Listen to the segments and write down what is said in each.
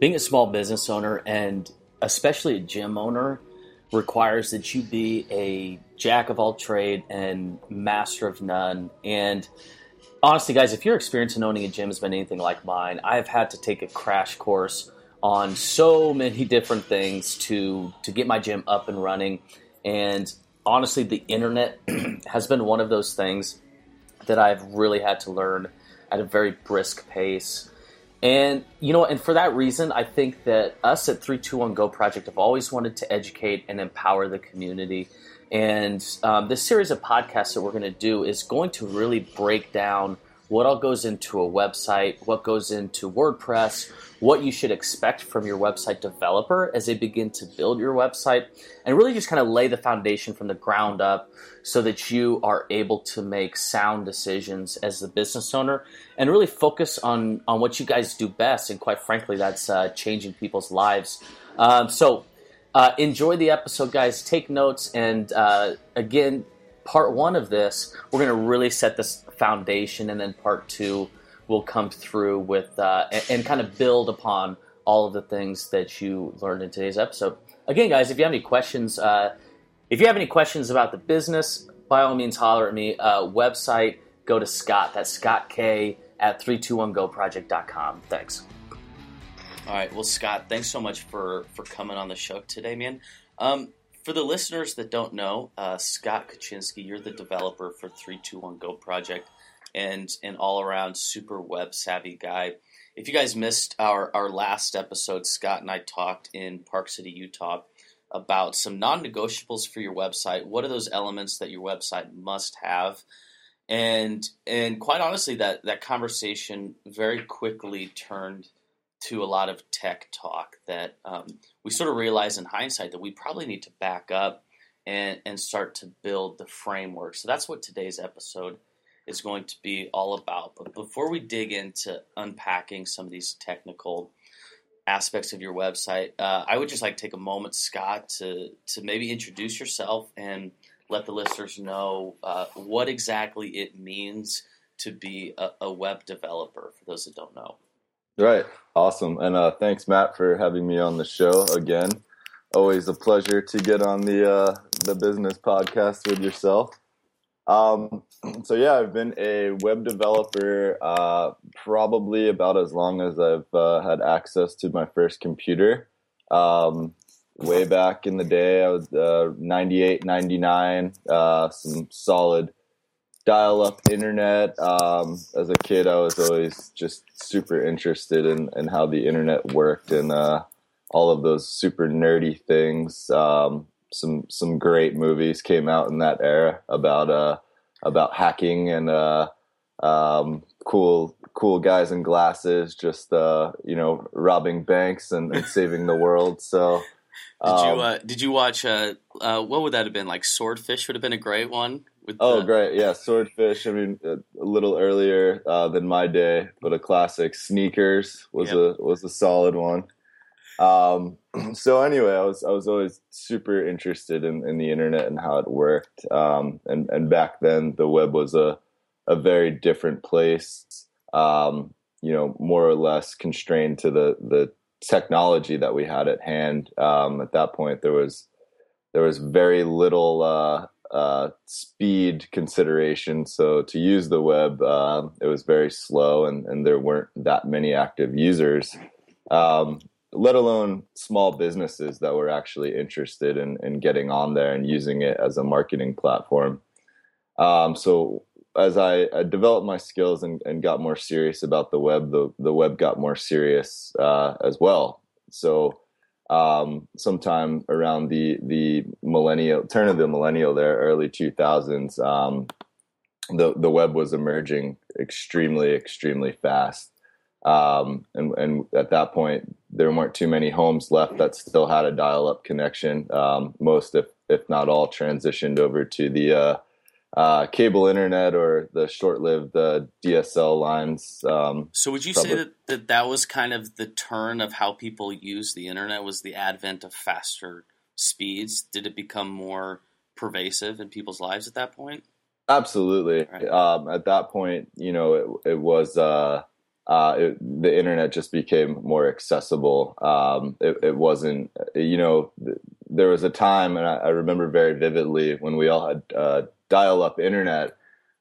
being a small business owner and especially a gym owner requires that you be a jack of all trade and master of none. And honestly, guys, if your experience in owning a gym has been anything like mine, I've had to take a crash course on so many different things to to get my gym up and running. And honestly, the internet has been one of those things that I've really had to learn at a very brisk pace. And you know, and for that reason, I think that us at 321 Go Project have always wanted to educate and empower the community. And um, this series of podcasts that we're going to do is going to really break down what all goes into a website, what goes into WordPress, what you should expect from your website developer as they begin to build your website, and really just kind of lay the foundation from the ground up so that you are able to make sound decisions as the business owner and really focus on, on what you guys do best. And quite frankly, that's uh, changing people's lives. Um, so, uh, enjoy the episode, guys. Take notes. And uh, again, part one of this, we're going to really set this foundation, and then part two will come through with uh, and, and, kind of build upon all of the things that you learned in today's episode. Again, guys, if you have any questions, uh, if you have any questions about the business, by all means, holler at me. Uh, website, go to Scott. That's Scott K at 321goproject.com. Thanks. All right. Well, Scott, thanks so much for for coming on the show today, man. Um, for the listeners that don't know, uh, Scott Kaczynski, you're the developer for 321 Go Project and an all around super web savvy guy. If you guys missed our, our last episode, Scott and I talked in Park City, Utah about some non negotiables for your website. What are those elements that your website must have? And and quite honestly, that, that conversation very quickly turned to a lot of tech talk that um, we sort of realize in hindsight that we probably need to back up and, and start to build the framework. So that's what today's episode is going to be all about. But before we dig into unpacking some of these technical aspects of your website, uh, I would just like to take a moment, Scott, to to maybe introduce yourself and let the listeners know uh, what exactly it means to be a, a, web developer. For those that don't know. Right. Awesome. And uh, thanks, Matt, for having me on the show again. Always a pleasure to get on the uh, the business podcast with yourself. Um, so yeah, I've been a web developer uh, probably about as long as I've uh, had access to my first computer. Um, way back in the day, I was uh, 98, 99, uh, some solid dial-up internet. Um, as a kid, I was always just super interested in, in how the internet worked and uh, all of those super nerdy things. Um, some some great movies came out in that era about uh about hacking and uh um cool cool guys in glasses just uh you know robbing banks and, and saving the world so did um, you uh did you watch uh uh what would that have been like swordfish would have been a great one oh great yeah swordfish i mean a, a little earlier uh than my day but a classic sneakers was yep. a was a solid one um, so anyway, I was I was always super interested in, in the internet and how it worked. Um, and and back then, the web was a a very different place. Um, you know, more or less constrained to the the technology that we had at hand. Um, at that point, there was there was very little uh, uh, speed consideration. So to use the web, uh, it was very slow, and, and there weren't that many active users. Um, let alone small businesses that were actually interested in, in getting on there and using it as a marketing platform. Um, so as I, I, developed my skills and, and, got more serious about the web, the, the web got more serious uh, as well. So um, sometime around the the millennial turn of the millennial there, early two thousands, um, the the web was emerging extremely extremely fast. Um, and, and, at that point, there weren't too many homes left that still had a dial-up connection. Um, most, if if not all, transitioned over to the uh, uh, cable internet or the short-lived uh, DSL lines. Um, so, would you probably. say that, that that was kind of the turn of how people use the internet? Was the advent of faster speeds? Did it become more pervasive in people's lives at that point? Absolutely. Right. Um, at that point, you know, it, it was uh, uh, it, the internet just became more accessible. Um, it, it, wasn't, you know, there was a time, and I, I remember very vividly when we all had uh, dial-up internet.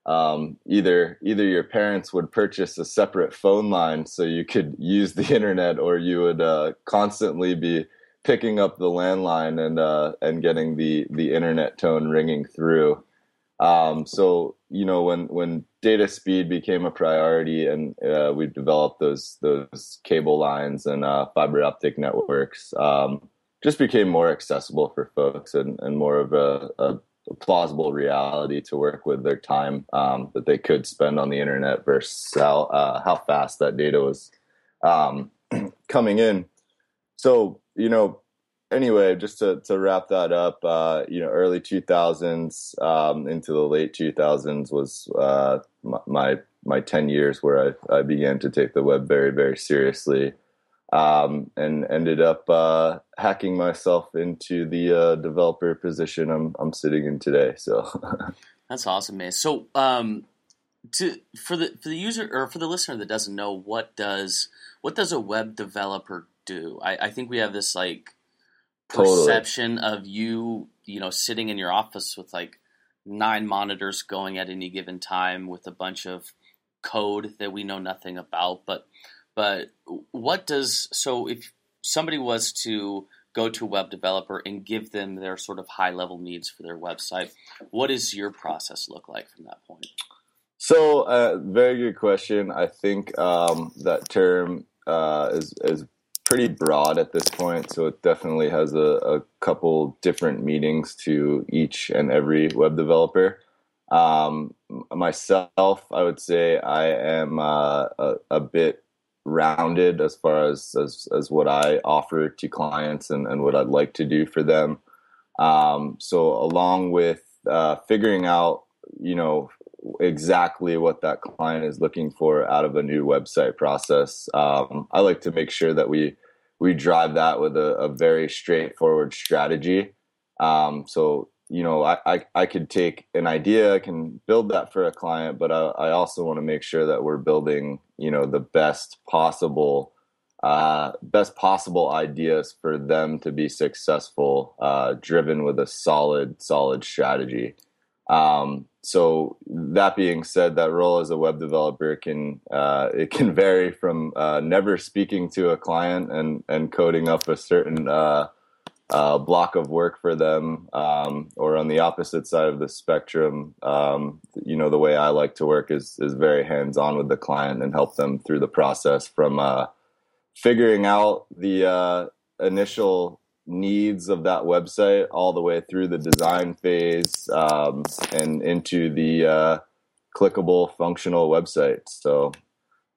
Um, either either your parents would purchase a separate phone line so you could use the internet, or you would uh, constantly be picking up the landline and uh, and getting the the internet tone ringing through. Um, so you know when when data speed became a priority and uh, we developed those those cable lines and uh, fiber optic networks, um, just became more accessible for folks and, and more of a, a, plausible reality to work with their time um, that they could spend on the internet versus how uh, how fast that data was um, coming in. So you know anyway, just to, to wrap that up, uh, you know, early 2000s um, into the late 2000s was uh, my my 10 years where I, I began to take the web very, very seriously um, and ended up uh, hacking myself into the uh, developer position I'm, I'm sitting in today. So that's awesome, man. So um, to, for the for the user or for the listener that doesn't know, what does what does a web developer do? I, I think we have this like perception totally. of you, you know, sitting in your office with like nine monitors going at any given time with a bunch of code that we know nothing about. But but what does so if somebody was to go to a web developer and give them their sort of high level needs for their website, what does your process look like from that point? So, uh, very good question. I think um, that term uh, is is pretty broad at this point, so it definitely has a, a couple different meanings to each and every web developer. Um, myself, I would say I am uh, a, a, bit rounded as far as, as, as what I offer to clients and, and what I'd like to do for them. Um, so along with uh, figuring out, you know, exactly what that client is looking for out of a new website process. Um, I like to make sure that we we drive that with a, a very straightforward strategy. Um, so you know, I, I, I could take an idea, I can build that for a client, but I, I also want to make sure that we're building you know the best possible uh, best possible ideas for them to be successful, uh, driven with a solid solid strategy. Um, so that being said, that role as a web developer can uh, it can vary from uh, never speaking to a client and and coding up a certain uh, uh block of work for them, um, or on the opposite side of the spectrum, um, you know the way I like to work is is very hands on with the client and help them through the process from uh, figuring out the uh, initial needs of that website all the way through the design phase um, and into the uh, clickable functional website. So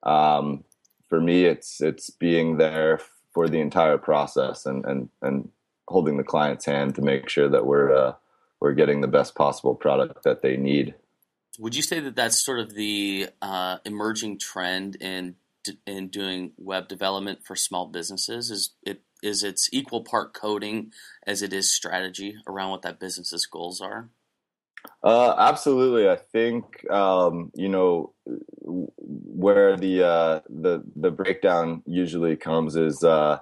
um, for me it's it's being there for the entire process and and and holding the client's hand to make sure that we're uh, we're getting the best possible product that they need. Would you say that that's sort of the uh, emerging trend in in doing web development for small businesses? Is it is it's equal part coding as it is strategy around what that business's goals are? Uh, absolutely. I think um, you know where the uh, the the breakdown usually comes is uh,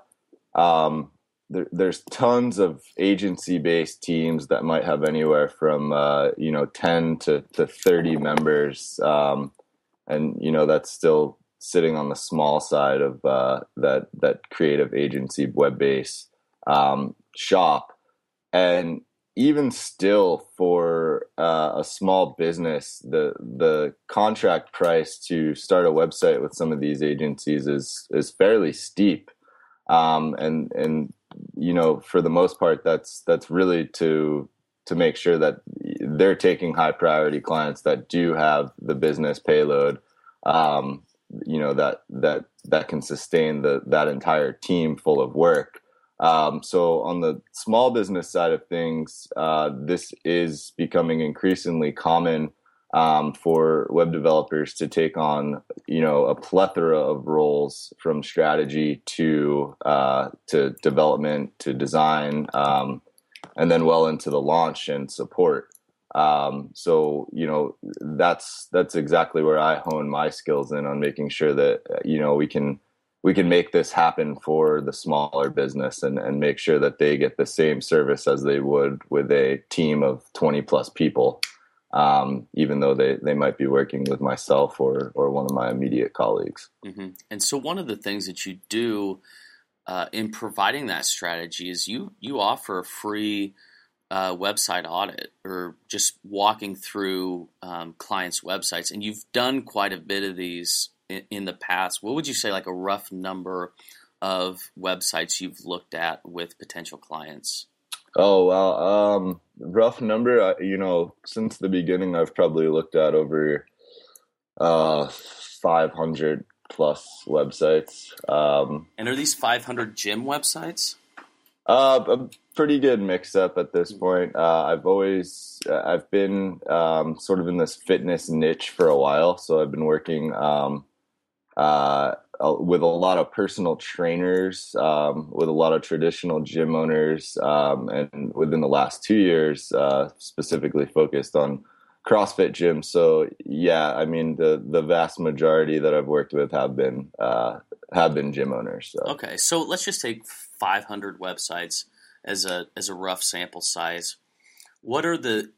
um, there, there's tons of agency based teams that might have anywhere from uh, you know ten to, to thirty members, um, and you know that's still sitting on the small side of uh, that that creative agency web base um, shop, and even still for uh, a small business, the the contract price to start a website with some of these agencies is is fairly steep, um, and and you know for the most part that's that's really to to make sure that they're taking high priority clients that do have the business payload. Um, you know that that that can sustain the that entire team full of work. Um, so on the small business side of things, uh, this is becoming increasingly common um, for web developers to take on, you know, a plethora of roles from strategy to uh, to development to design, um, and then well into the launch and support. Um, so you know that's that's exactly where I hone my skills in on making sure that you know we can we can make this happen for the smaller business and, and make sure that they get the same service as they would with a team of 20 plus people um, even though they, they might be working with myself or, or one of my immediate colleagues mm-hmm. and so one of the things that you do uh, in providing that strategy is you you offer a free uh, website audit or just walking through um, clients' websites, and you've done quite a bit of these in, in, the past. What would you say, like a rough number of websites you've looked at with potential clients? Oh well, um, rough number. Uh, you know, since the beginning, I've probably looked at over uh, 500 plus websites. Um, and are these 500 gym websites? Uh, a pretty good mix up at this point. Uh, I've always uh, I've been um, sort of in this fitness niche for a while, so I've been working um, uh, with a lot of personal trainers, um, with a lot of traditional gym owners, um, and within the last two years, uh, specifically focused on CrossFit gyms. So yeah, I mean the the vast majority that I've worked with have been uh, have been gym owners. So. Okay, so let's just take 500 websites as a as a rough sample size. What are the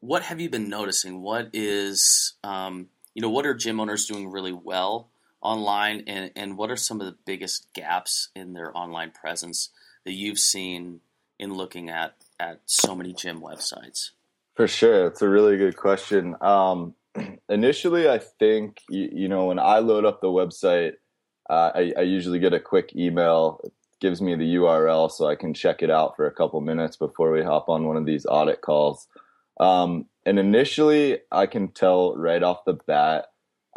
what have you been noticing? What is um, you know what are gym owners doing really well online, and and what are some of the biggest gaps in their online presence that you've seen in looking at at so many gym websites? For sure, it's a really good question. Um, initially, I think you, you, know when I load up the website, uh, I, I, usually get a quick email gives me the URL so I can check it out for a couple minutes before we hop on one of these audit calls. Um, and initially, I can tell right off the bat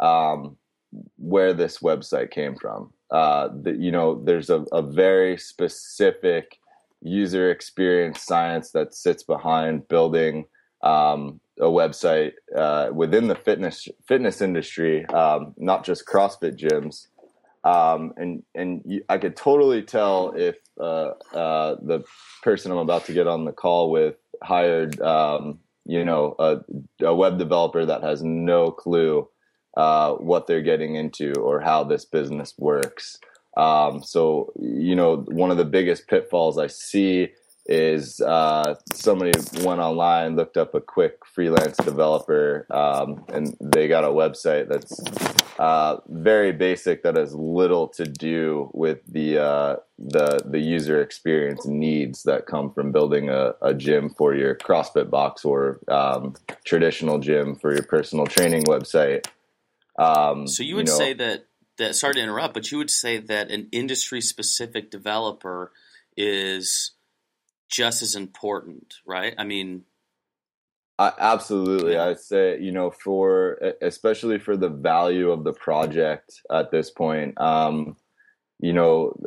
um, where this website came from. Uh, the, you know, there's a, a very specific user experience science that sits behind building um, a website uh, within the fitness fitness industry, um, not just CrossFit gyms um, and and you, I could totally tell if uh, uh, the person I'm about to get on the call with hired, um, you know, a, a, web developer that has no clue uh, what they're getting into or how this business works. Um, so, you know, one of the biggest pitfalls I see is uh, somebody went online, looked up a quick freelance developer, um, and they got a website that's uh, very basic that has little to do with the uh, the the user experience needs that come from building a, a gym for your CrossFit box or um, traditional gym for your personal training website. Um, so you would you know, say that that sorry to interrupt, but you would say that an industry specific developer is just as important, right? I mean, I, absolutely. I say, you know, for especially for the value of the project at this point, um, you know,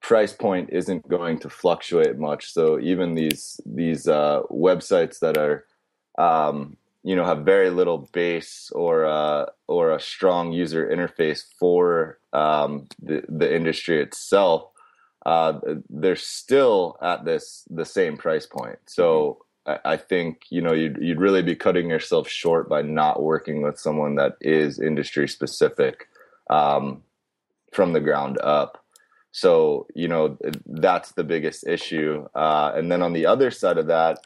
price point isn't going to fluctuate much. So even these these uh, websites that are, um, you know, have very little base or uh, or a strong user interface for um, the the industry itself, uh, they're still at this the same price point. So I think you know you'd you'd really be cutting yourself short by not working with someone that is industry specific um, from the ground up. So you know that's the biggest issue. Uh, and then on the other side of that,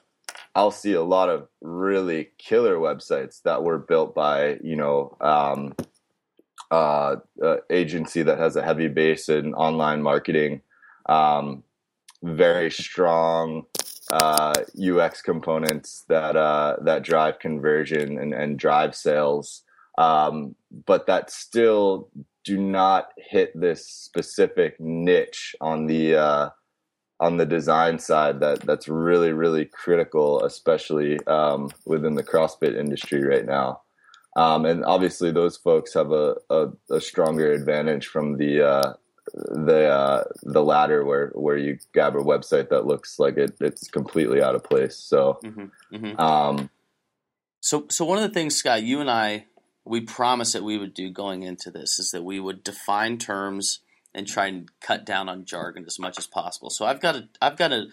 I'll see a lot of really killer websites that were built by you know um, uh, uh, agency that has a heavy base in online marketing, um, very strong uh, UX components that uh, that drive conversion and, and drive sales, um, but that still do not hit this specific niche on the uh, on the design side that that's really really critical, especially um, within the CrossFit industry right now. Um, and obviously, those folks have a, a, a stronger advantage from the uh, the uh, the latter where where you grab a website that looks like it it's completely out of place. So, mm-hmm, mm-hmm. Um, so so one of the things, Scott, you and I we promised that we would do going into this is that we would define terms and try and cut down on jargon as much as possible. So I've got a I've got a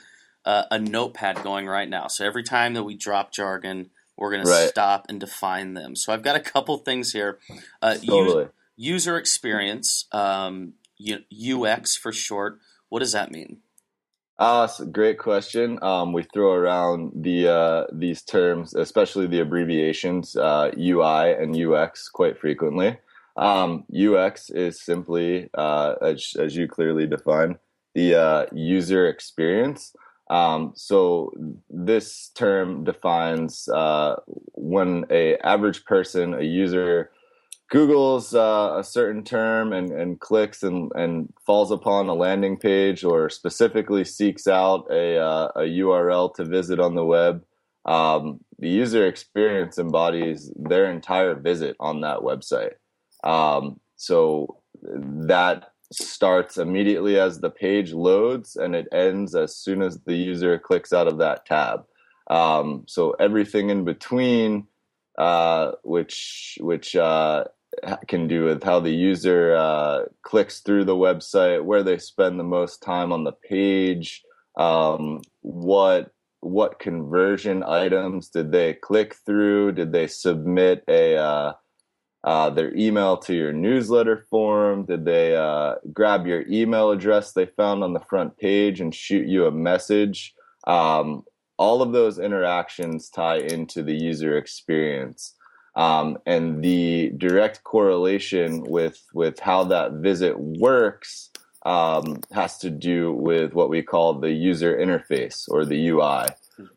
a, a notepad going right now. So every time that we drop jargon, we're going right. to stop and define them. So I've got a couple things here. Uh, totally. user experience, um, UX for short. What does that mean? Uh, great question. Um, we throw around the uh, these terms, especially the abbreviations uh, UI and UX, quite frequently. Um, UX is simply, uh, as, as you clearly define, the uh, user experience. Um, so this term defines uh, when a average person, a user, Google's uh, a certain term and, and clicks and, and falls upon a landing page or specifically seeks out a, uh, a URL to visit on the web. Um, the user experience embodies their entire visit on that website. Um, so that starts immediately as the page loads and it ends as soon as the user clicks out of that tab. Um, so everything in between, uh, which which uh, can do with how the user uh, clicks through the website, where they spend the most time on the page, um, what what conversion items did they click through? Did they submit a uh, uh, their email to your newsletter form? Did they uh, grab your email address they found on the front page and shoot you a message? Um, all of those interactions tie into the user experience. Um, and the direct correlation with, with how that visit works um, has to do with what we call the user interface or the UI.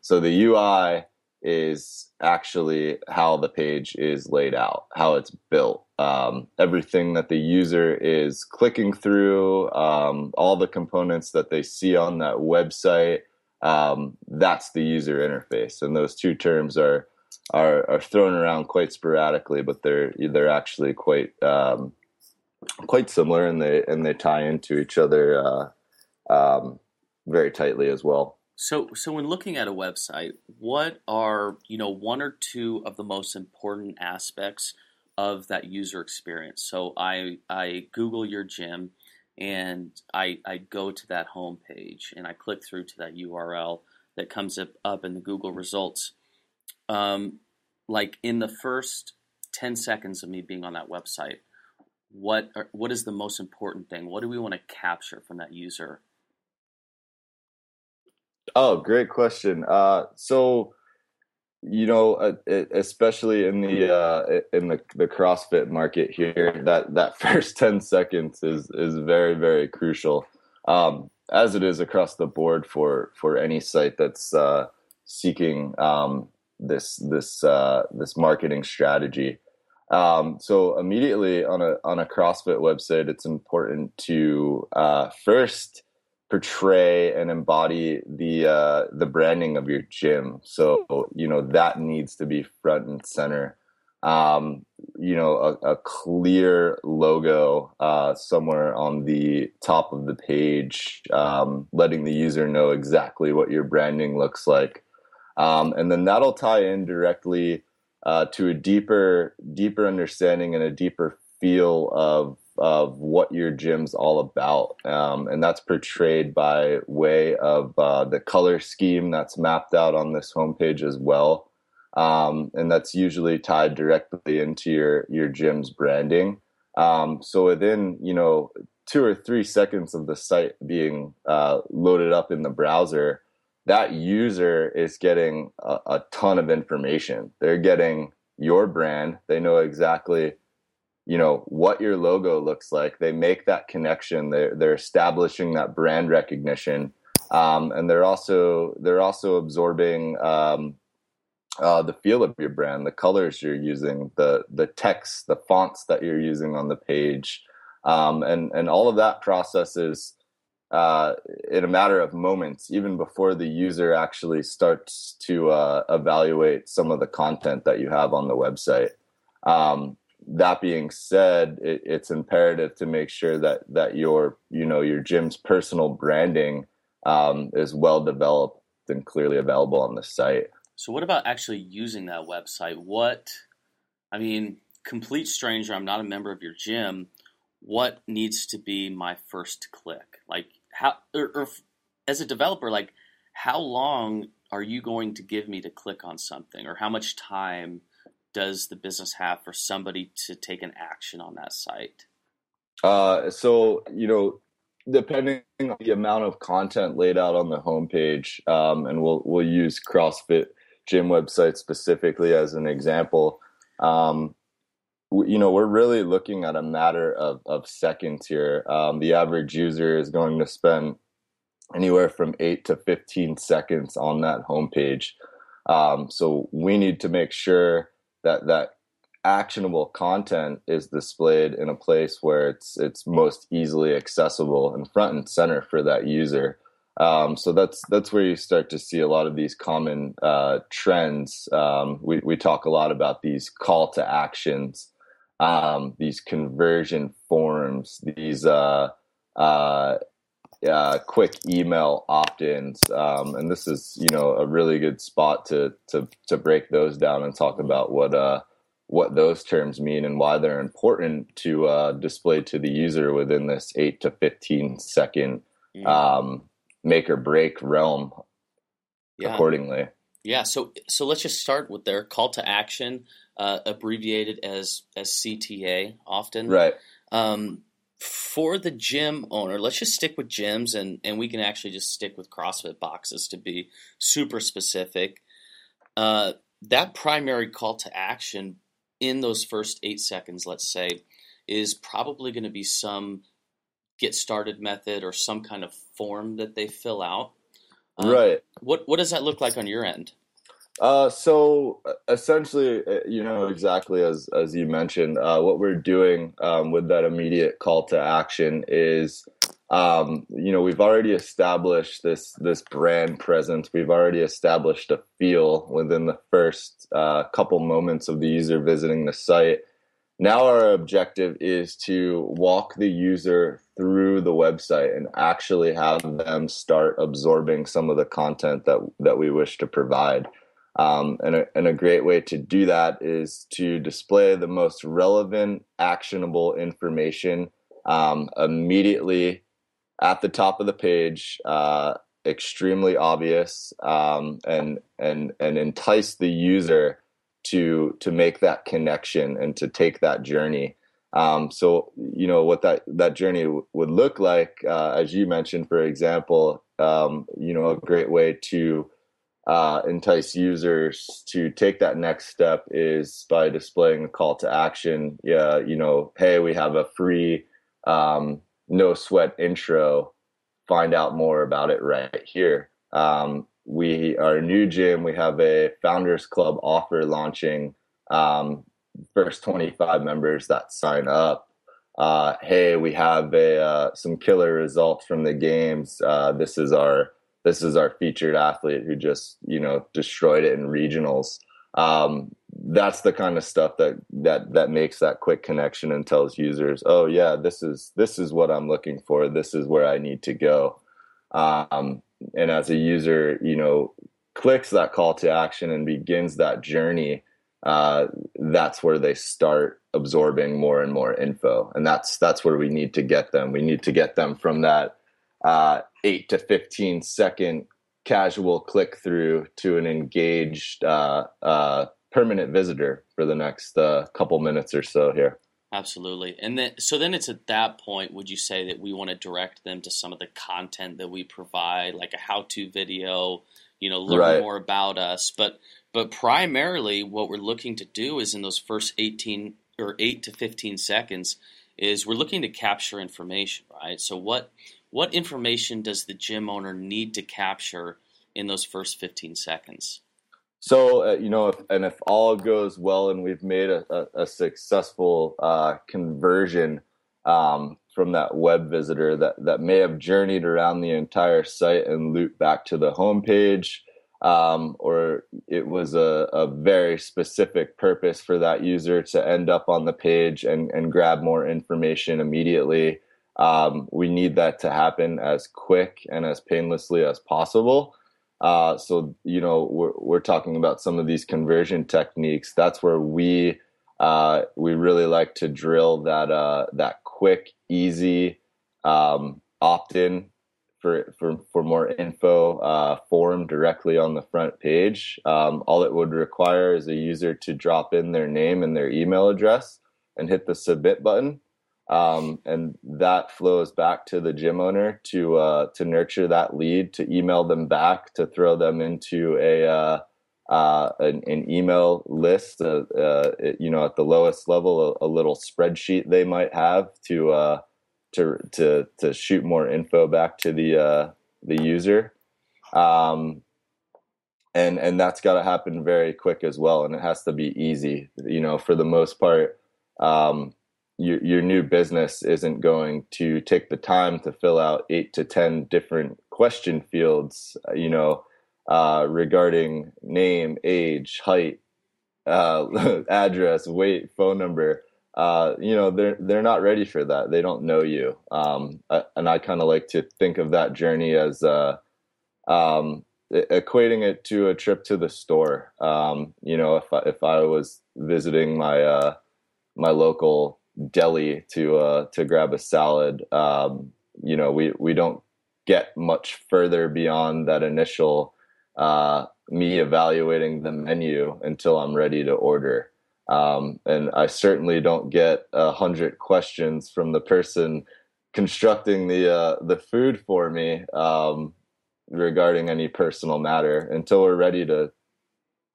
So the UI is actually how the page is laid out, how it's built. Um, everything that the user is clicking through, um, all the components that they see on that website, um, that's the user interface. And those two terms are, are, are thrown around quite sporadically, but they're they're actually quite um, quite similar, and they and they tie into each other uh, um, very tightly as well. So, so when looking at a website, what are you know one or two of the most important aspects of that user experience? So, I I Google your gym, and I I go to that home page, and I click through to that URL that comes up, up in the Google results. Um, like in the first ten seconds of me being on that website, what are, what is the most important thing? What do we want to capture from that user Oh, great question. Uh, so, you know, uh, especially in the uh, in the the CrossFit market here, that that first ten seconds is is very very crucial, um, as it is across the board for for any site that's uh, seeking um, this this uh, this marketing strategy. Um, so immediately on a on a CrossFit website, it's important to uh, first portray and embody the uh, the branding of your gym. So you know that needs to be front and center. Um, you know, a, a clear logo uh, somewhere on the top of the page, um, letting the user know exactly what your branding looks like, um, and then that'll tie in directly uh, to a deeper deeper understanding and a deeper feel of of what your gym's all about. Um, and that's portrayed by way of uh, the color scheme that's mapped out on this homepage as well. Um, and that's usually tied directly into your, your gym's branding. Um, so within, you know, two or three seconds of the site being uh, loaded up in the browser, that user is getting a, a ton of information. They're getting your brand. They know exactly you know what your logo looks like they make that connection they're, they're establishing that brand recognition um, and they're also they're also absorbing um, uh, the feel of your brand the colors you're using the the text the fonts that you're using on the page um, and and all of that processes uh, in a matter of moments even before the user actually starts to uh, evaluate some of the content that you have on the website um, that being said, it, it's imperative to make sure that that your you know your gym's personal branding um, is well developed and clearly available on the site. So, what about actually using that website? What, I mean, complete stranger. I'm not a member of your gym. What needs to be my first click? Like how, or, or as a developer, like how long are you going to give me to click on something, or how much time does the business have for somebody to take an action on that site? Uh, so you know, depending on the amount of content laid out on the homepage, um, and we'll we'll use CrossFit gym website specifically as an example. Um, you know, we're really looking at a matter of, of seconds here. Um, the average user is going to spend anywhere from eight to 15 seconds on that homepage. Um, so we need to make sure that that actionable content is displayed in a place where it's it's most easily accessible and front and center for that user. Um, so that's that's where you start to see a lot of these common uh, trends. Um, we we talk a lot about these call to actions, um, these conversion forms, these uh, uh, uh, quick email opt-ins, um, and this is you know a really good spot to to to break those down and talk about what uh, what those terms mean and why they're important to uh, display to the user within this eight to fifteen second mm. um, make or break realm yeah. accordingly. Yeah, so so let's just start with their call to action, uh, abbreviated as as CTA often. Right. Um, for the gym owner, let's just stick with gyms and, and we can actually just stick with CrossFit boxes to be super specific. Uh, that primary call to action in those first eight seconds, let's say, is probably going to be some get started method or some kind of form that they fill out. Um, right. What what does that look like on your end? Uh, so uh, essentially, uh, you know exactly as as you mentioned, uh, what we're doing um, with that immediate call to action is, um, you know, we've already established this this brand presence. We've already established a feel within the first uh, couple moments of the user visiting the site. Now our objective is to walk the user through the website and actually have them start absorbing some of the content that that we wish to provide. Um, and, a, and a great way to do that is to display the most relevant, actionable information um, immediately at the top of the page, uh, extremely obvious, um, and and and entice the user to to make that connection and to take that journey. Um, so you know what that that journey w- would look like, uh, as you mentioned, for example, um, you know a great way to uh, entice users to take that next step is by displaying a call to action. Yeah, you know, hey, we have a free um, no sweat intro. Find out more about it right here. Um, we are a new gym. We have a founders club offer launching. Um, first 25 members that sign up. Uh, hey, we have a uh, some killer results from the games. Uh, this is our this is our featured athlete who just you know destroyed it in regionals. Um, that's the kind of stuff that that that makes that quick connection and tells users oh yeah this is this is what i'm looking for. This is where i need to go. Um, and as a user you know clicks that call to action and begins that journey uh, that's where they start absorbing more and more info. And that's that's where we need to get them. We need to get them from that uh, eight to 15 second casual click through to an engaged uh, uh, permanent visitor for the next uh, couple minutes or so here. Absolutely. And then, so then it's at that point, would you say that we want to direct them to some of the content that we provide, like a how to video, you know, learn right. more about us? But, but primarily what we're looking to do is in those first 18 or 8 to 15 seconds is we're looking to capture information, right? So what, what information does the gym owner need to capture in those first 15 seconds? So, uh, you know, if, and if all goes well and we've made a, a, a successful uh, conversion um, from that web visitor that, that may have journeyed around the entire site and looped back to the homepage, um, or it was a, a very specific purpose for that user to end up on the page and, and grab more information immediately. Um, we need that to happen as quick and as painlessly as possible. Uh, so you know we're we're talking about some of these conversion techniques. That's where we uh, we really like to drill that uh, that quick, easy um, opt-in for for for more info uh, form directly on the front page. Um, all it would require is a user to drop in their name and their email address and hit the submit button. Um, and that flows back to the gym owner to uh, to nurture that lead, to email them back, to throw them into a uh, uh, an, an, email list, uh, uh, you know, at the lowest level, a, a, little spreadsheet they might have to uh, to to to shoot more info back to the the user, um, and and that's got to happen very quick as well, and it has to be easy. You know, for the most part, um, your your new business isn't going to take the time to fill out eight to ten different question fields. You know uh, regarding name, age, height, uh, address, weight, phone number. Uh, you know, they're they're not ready for that. They don't know you. Um, and I kind of like to think of that journey as uh, um, equating it to a trip to the store. Um, you know, if I, if I was visiting my uh, my local deli to uh, to grab a salad, um, you know, we we don't get much further beyond that initial uh, me evaluating the menu until I'm ready to order. Um, and I certainly don't get a hundred questions from the person constructing the uh, the food for me um, regarding any personal matter until we're ready to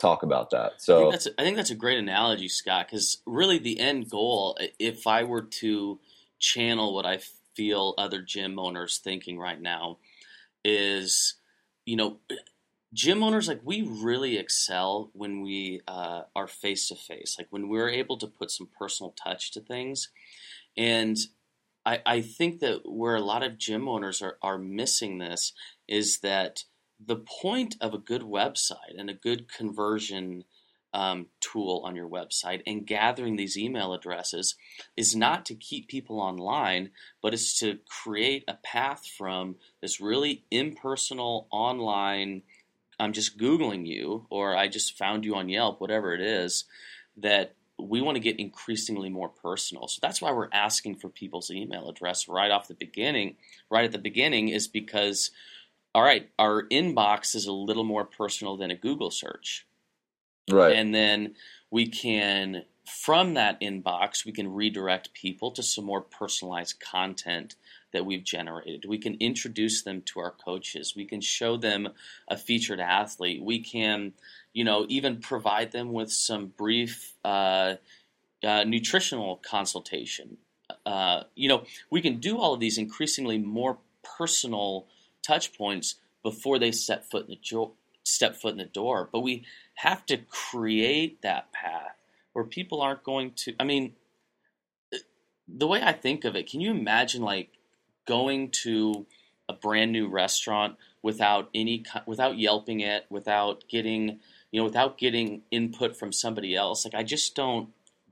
talk about that. So I think that's a, I think that's a great analogy, Scott, because really the end goal, if I were to channel what I feel other gym owners thinking right now, is you know gym owners like we really excel when we uh, are face to face like when we're able to put some personal touch to things and I, I think that where a lot of gym owners are, are missing this is that the point of a good website and a good conversion um, tool on your website and gathering these email addresses is not to keep people online, but it's to create a path from this really impersonal online I'm just Googling you or I just found you on Yelp, whatever it is, that we want to get increasingly more personal. So that's why we're asking for people's email address right off the beginning. Right at the beginning is because, all right, our inbox is a little more personal than a Google search. Right. And then we can, from that inbox, we can redirect people to some more personalized content that we've generated. We can introduce them to our coaches. We can show them a featured athlete. We can, you know, even provide them with some brief uh, uh, nutritional consultation. Uh, you know, we can do all of these increasingly more personal touch points before they step foot in the jo- step foot in the door. But we have to create that path where people aren't going to. I mean, the way I think of it, can you imagine like going to a brand new restaurant without any without yelping it, without getting you know without getting input from somebody else. Like I just don't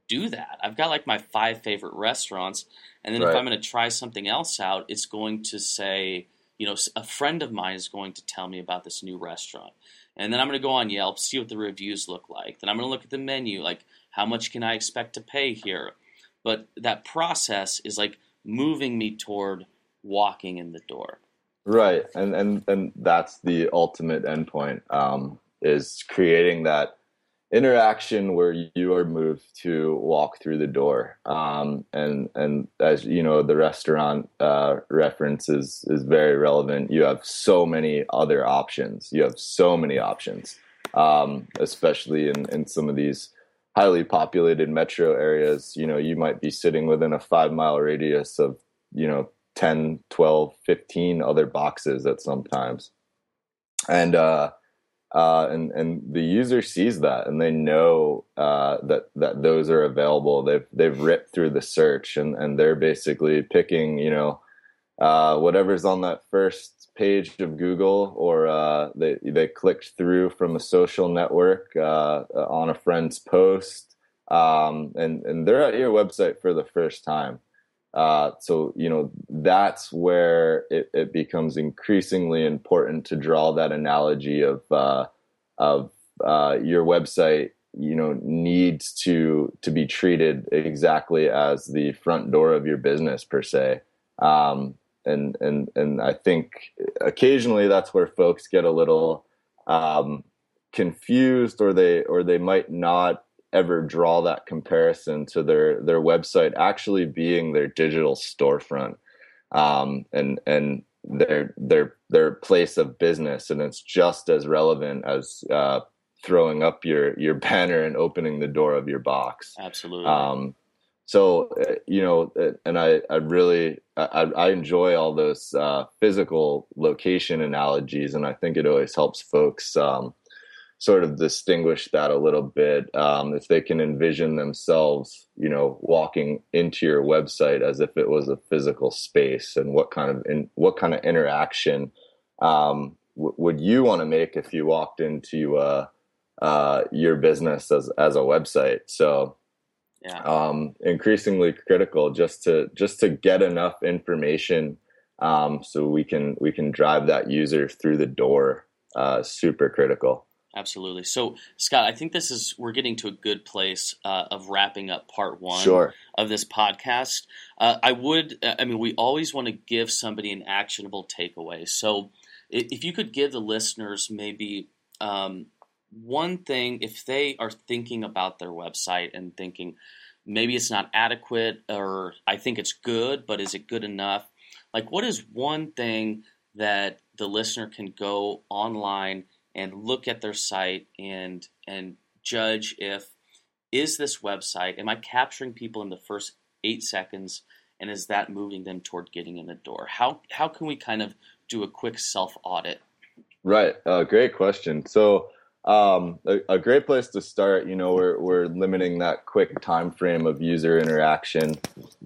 do that. I've got like my five favorite restaurants, and then right. if I'm going to try something else out, it's going to say you know a friend of mine is going to tell me about this new restaurant. And then I'm going to go on Yelp, see what the reviews look like. Then I'm going to look at the menu, like how much can I expect to pay here? But that process is like moving me toward walking in the door. Right, and and and that's the ultimate endpoint um, is creating that interaction where you are moved to walk through the door. Um, and and as you know, the restaurant uh, reference is is very relevant. You have so many other options. You have so many options, um, especially in in some of these highly populated metro areas. You know, you might be sitting within a five mile radius of you know 10 12 15 other boxes at sometimes and uh, uh, and and the user sees that and they know uh, that that those are available. They've they've ripped through the search and and they're basically picking you know uh, whatever's on that first page of Google or uh, they they clicked through from a social network uh, on a friend's post um, and and they're at your website for the first time uh, so you know that's where it, it, becomes increasingly important to draw that analogy of uh, of uh, your website. You know needs to to be treated exactly as the front door of your business per se. Um, and and and I think occasionally that's where folks get a little um, confused, or they or they might not ever draw that comparison to their their website actually being their digital storefront um, and and their their their place of business, and it's just as relevant as uh, throwing up your your banner and opening the door of your box. Absolutely. Um, so uh, you know, uh, and I I really I, I enjoy all those uh, physical location analogies, and I think it always helps folks um, sort of distinguish that a little bit um, if they can envision themselves you know walking into your website as if it was a physical space and what kind of in, what kind of interaction um, w- would you want to make if you walked into uh, uh, your business as as a website so yeah. um, increasingly critical just to just to get enough information um, so we can we can drive that user through the door uh, super critical Absolutely. So, Scott, I think this is we're getting to a good place uh, of wrapping up part one Sure. of this podcast. Uh, I would, I mean, we always want to give somebody an actionable takeaway. So, if you could give the listeners maybe um, one thing, if they are thinking about their website and thinking maybe it's not adequate or I think it's good, but is it good enough? Like, what is one thing that the listener can go online and look at their site and and judge if is this website am I capturing people in the first eight seconds and is that moving them toward getting in the door? How how can we kind of do a quick self audit? Right. Uh, great question. So, um, a, a great place to start. You know, we're we're limiting that quick time frame of user interaction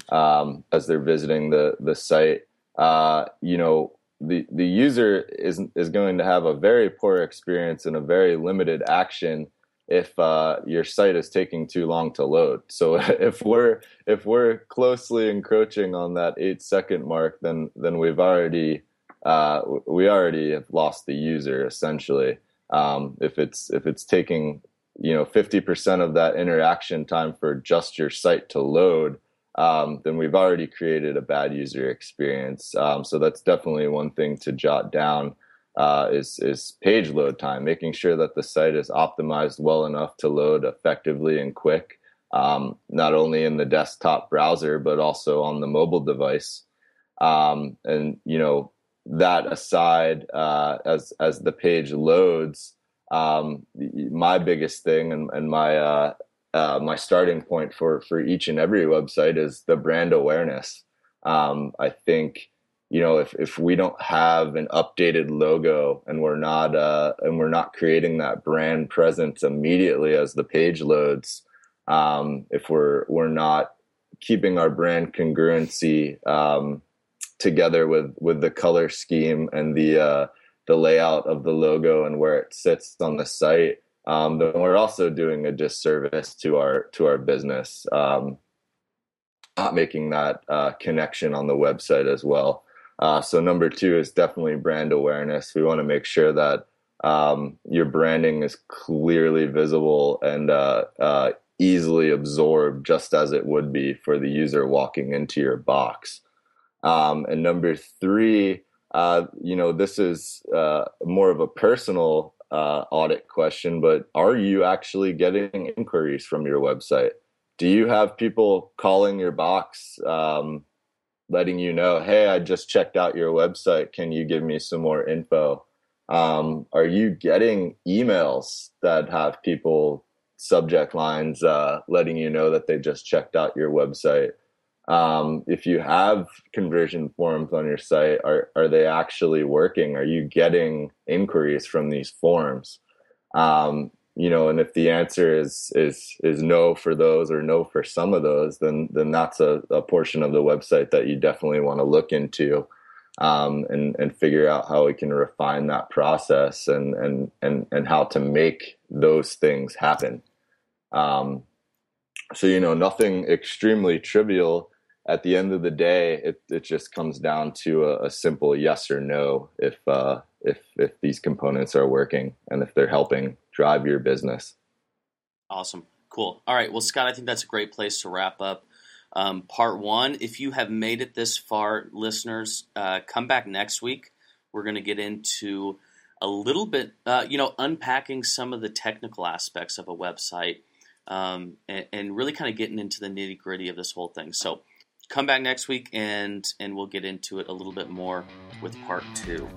um, as they're visiting the the site. Uh, you know, the the user is is going to have a very poor experience and a very limited action if uh, your site is taking too long to load. So if we're if we're closely encroaching on that eight second mark, then then we've already uh, we already have lost the user essentially. Um, if it's if it's taking you know 50% of that interaction time for just your site to load, um, then we've already created a bad user experience. Um, so that's definitely one thing to jot down uh, is is page load time, making sure that the site is optimized well enough to load effectively and quick, um, not only in the desktop browser but also on the mobile device. Um, and you know that aside, uh, as as the page loads, um, my biggest thing and, and my uh, uh, my starting point for for each and every website is the brand awareness. Um, I think you know if if we don't have an updated logo and we're not uh, and we're not creating that brand presence immediately as the page loads, um, if we're we're not keeping our brand congruency um, together with with the color scheme and the uh, the layout of the logo and where it sits on the site, um, then we're also doing a disservice to our to our business, um, not making that uh, connection on the website as well. Uh, so number two is definitely brand awareness. We want to make sure that um, your branding is clearly visible and uh, uh, easily absorbed, just as it would be for the user walking into your box. Um, and number three, uh, you know, this is uh, more of a personal uh, audit question, but are you actually getting inquiries from your website? Do you have people calling your box, um, letting you know, hey, I just checked out your website. Can you give me some more info? Um, are you getting emails that have people subject lines uh, letting you know that they just checked out your website? Um, if you have conversion forms on your site are, are they actually working? Are you getting inquiries from these forms? Um, you know and if the answer is is is no for those or no for some of those then then that's a, a portion of the website that you definitely want to look into um, and and figure out how we can refine that process and and and and how to make those things happen. Um, so you know nothing extremely trivial at the end of the day, it, it just comes down to a, a simple yes or no if uh, if if these components are working and if they're helping drive your business. Awesome, cool. All right, well, Scott, I think that's a great place to wrap up. um, part one. If you have made it this far, listeners, uh, come back next week. We're going to get into a little bit, uh, you know, unpacking some of the technical aspects of a website um, and, and, really kind of getting into the nitty gritty of this whole thing. So come back next week and and we'll get into it a little bit more with part two.